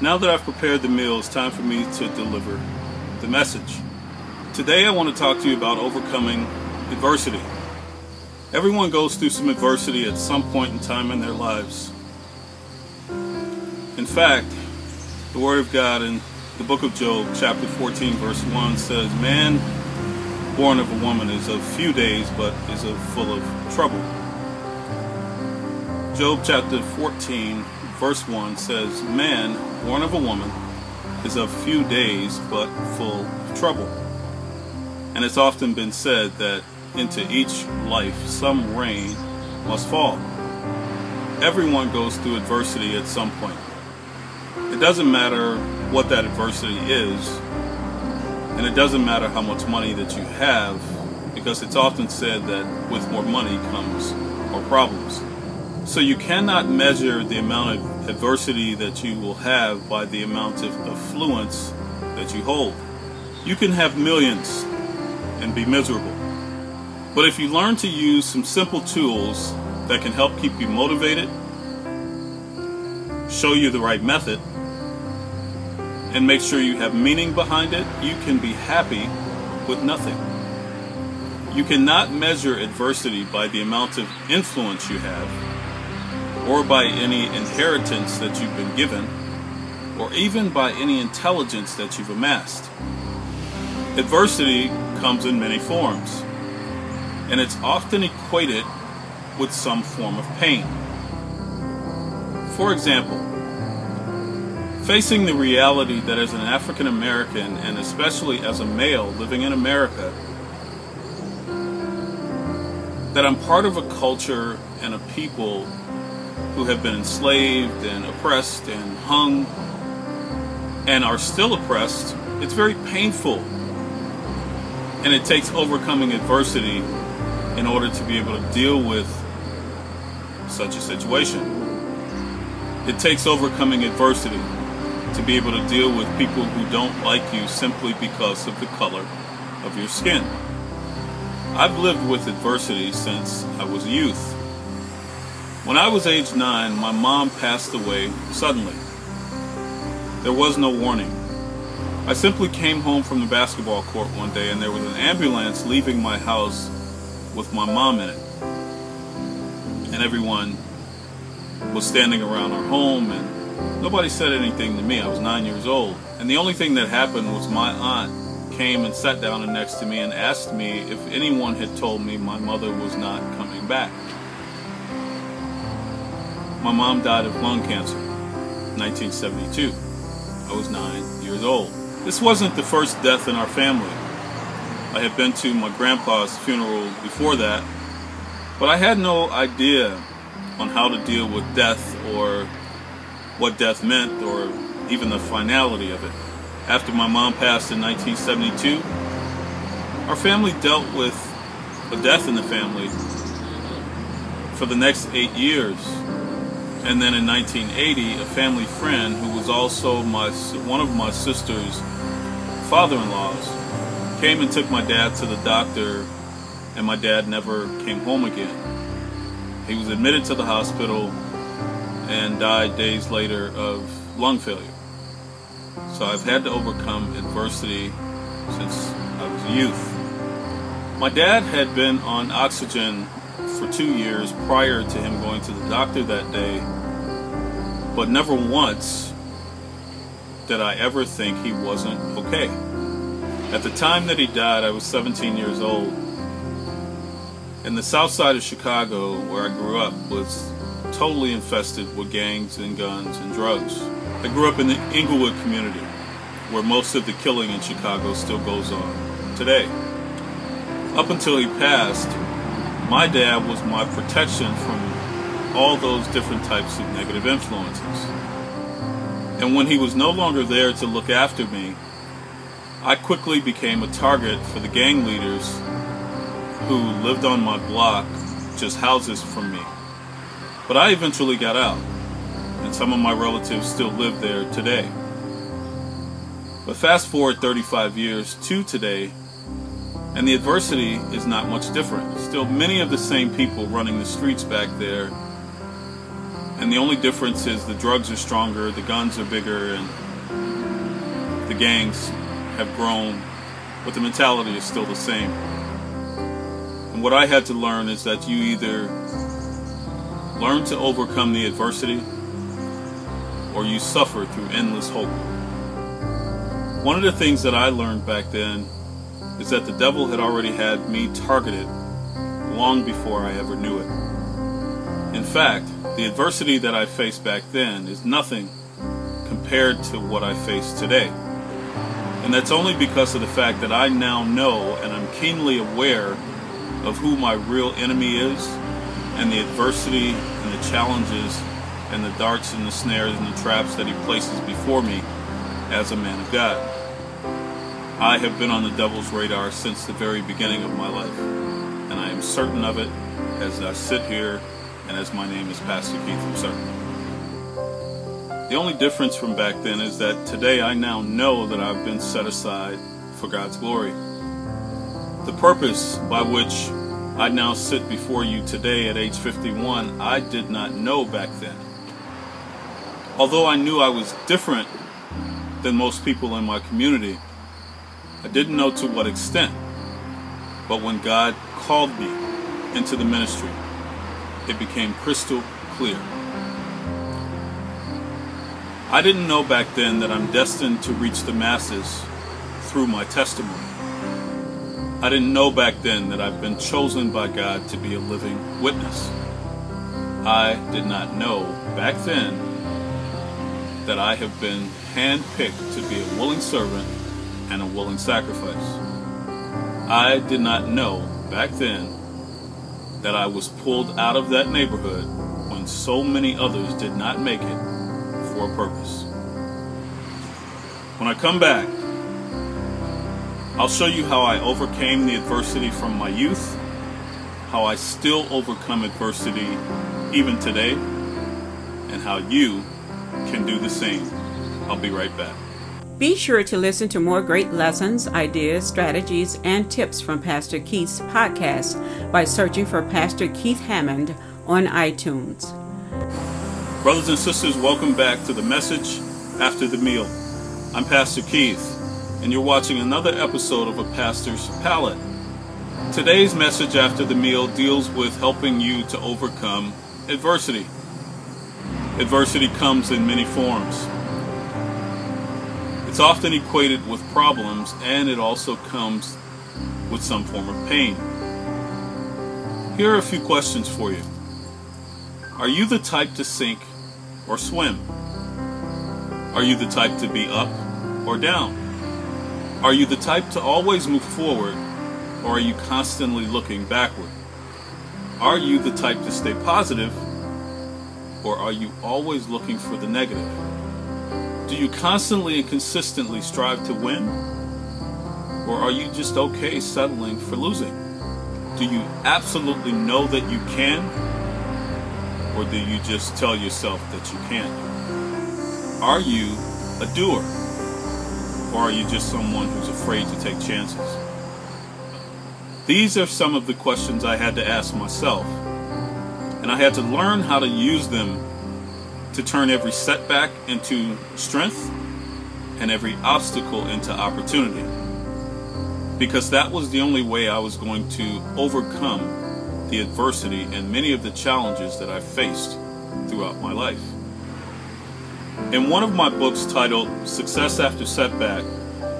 Now that I've prepared the meal, it's time for me to deliver the message. Today, I want to talk to you about overcoming adversity. Everyone goes through some adversity at some point in time in their lives. In fact, the Word of God in the book of Job, chapter 14, verse 1 says, Man born of a woman is of few days, but is of full of trouble. Job chapter 14, verse 1 says, Man born of a woman is of few days, but full of trouble. And it's often been said that into each life some rain must fall. Everyone goes through adversity at some point. It doesn't matter what that adversity is, and it doesn't matter how much money that you have, because it's often said that with more money comes more problems. So you cannot measure the amount of adversity that you will have by the amount of affluence that you hold. You can have millions and be miserable. But if you learn to use some simple tools that can help keep you motivated, show you the right method, and make sure you have meaning behind it, you can be happy with nothing. You cannot measure adversity by the amount of influence you have, or by any inheritance that you've been given, or even by any intelligence that you've amassed. Adversity comes in many forms, and it's often equated with some form of pain. For example, facing the reality that as an African American and especially as a male living in America, that I'm part of a culture and a people who have been enslaved and oppressed and hung and are still oppressed, it's very painful. And it takes overcoming adversity in order to be able to deal with such a situation. It takes overcoming adversity to be able to deal with people who don't like you simply because of the color of your skin. I've lived with adversity since I was a youth. When I was age nine, my mom passed away suddenly. There was no warning. I simply came home from the basketball court one day and there was an ambulance leaving my house with my mom in it. And everyone was standing around our home and Nobody said anything to me. I was nine years old. And the only thing that happened was my aunt came and sat down next to me and asked me if anyone had told me my mother was not coming back. My mom died of lung cancer in 1972. I was nine years old. This wasn't the first death in our family. I had been to my grandpa's funeral before that, but I had no idea on how to deal with death or what death meant or even the finality of it. After my mom passed in 1972, our family dealt with a death in the family for the next eight years. And then in 1980, a family friend who was also my one of my sister's father-in-laws came and took my dad to the doctor, and my dad never came home again. He was admitted to the hospital and died days later of lung failure. So I've had to overcome adversity since I was a youth. My dad had been on oxygen for two years prior to him going to the doctor that day, but never once did I ever think he wasn't okay. At the time that he died, I was 17 years old. And the south side of Chicago, where I grew up, was totally infested with gangs and guns and drugs. I grew up in the Englewood community, where most of the killing in Chicago still goes on today. Up until he passed, my dad was my protection from all those different types of negative influences. And when he was no longer there to look after me, I quickly became a target for the gang leaders who lived on my block just houses from me. But I eventually got out, and some of my relatives still live there today. But fast forward 35 years to today, and the adversity is not much different. Still, many of the same people running the streets back there, And the only difference is the drugs are stronger, the guns are bigger, and the gangs have grown, but the mentality is still the same. And what I had to learn is that you either learn to overcome the adversity or you suffer through endless hope. One of the things that I learned back then is that the devil had already had me targeted long before I ever knew it. In fact, the adversity that I faced back then is nothing compared to what I face today. And that's only because of the fact that I now know and I'm keenly aware of who my real enemy is and the adversity and the challenges and the darts and the snares and the traps that he places before me as a man of God. I have been on the devil's radar since the very beginning of my life, and I am certain of it as I sit here and as my name is Pastor Keith, I'm certain. The only difference from back then is that today I now know that I've been set aside for God's glory. The purpose by which I now sit before you today at age 51, I did not know back then. Although I knew I was different than most people in my community, I didn't know to what extent. But when God called me into the ministry, it became crystal clear. I didn't know back then that I'm destined to reach the masses through my testimony. I didn't know back then that I've been chosen by God to be a living witness. I did not know back then that I have been handpicked to be a willing servant and a willing sacrifice. I did not know back then that I was pulled out of that neighborhood when so many others did not make it for a purpose. When I come back, I'll show you how I overcame the adversity from my youth, how I still overcome adversity even today, and how you can do the same. I'll be right back. Be sure to listen to more great lessons, ideas, strategies, and tips from Pastor Keith's podcast by searching for Pastor Keith Hammond on iTunes. Brothers and sisters, welcome back to the message after the meal. I'm Pastor Keith, and you're watching another episode of A Pastor's Palate. Today's message after the meal deals with helping you to overcome adversity. Adversity comes in many forms. It's often equated with problems and it also comes with some form of pain. Here are a few questions for you. Are you the type to sink or swim? Are you the type to be up or down? Are you the type to always move forward or are you constantly looking backward? Are you the type to stay positive or are you always looking for the negative? Do you constantly and consistently strive to win? Or are you just okay settling for losing? Do you absolutely know that you can? Or do you just tell yourself that you can't? Are you a doer? Or are you just someone who's afraid to take chances? These are some of the questions I had to ask myself, and I had to learn how to use them to turn every setback into strength and every obstacle into opportunity. Because that was the only way I was going to overcome the adversity and many of the challenges that I faced throughout my life. In one of my books titled Success After Setback,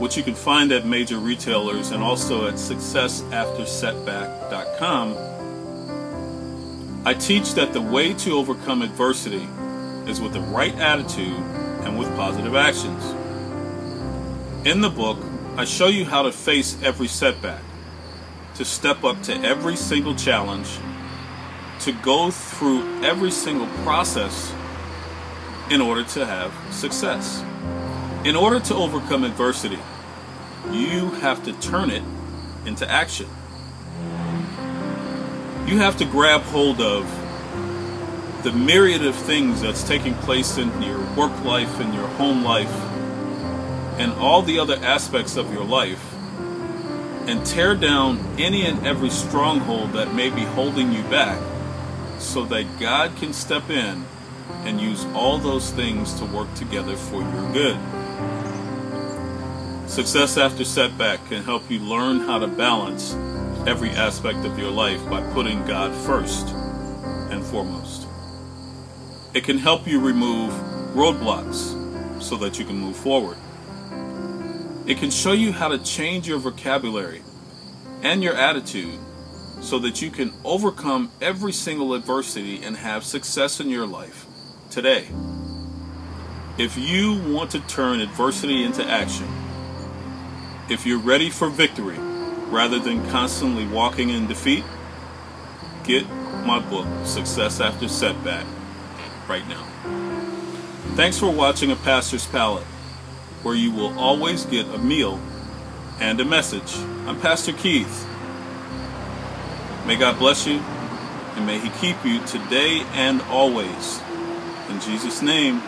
which you can find at major retailers and also at successaftersetback.com, I teach that the way to overcome adversity is with the right attitude and with positive actions. In the book, I show you how to face every setback, to step up to every single challenge, to go through every single process in order to have success. In order to overcome adversity, you have to turn it into action. You have to grab hold of the myriad of things that's taking place in your work life and your home life and all the other aspects of your life and tear down any and every stronghold that may be holding you back so that God can step in and use all those things to work together for your good. Success after setback can help you learn how to balance every aspect of your life by putting God first and foremost. It can help you remove roadblocks so that you can move forward. It can show you how to change your vocabulary and your attitude so that you can overcome every single adversity and have success in your life today. If you want to turn adversity into action, if you're ready for victory rather than constantly walking in defeat, get my book, Success After Setback, right now. Thanks for watching A Pastor's Palate, where you will always get a meal and a message. I'm Pastor Keith. May God bless you, and may He keep you today and always. In Jesus' name,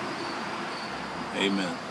amen.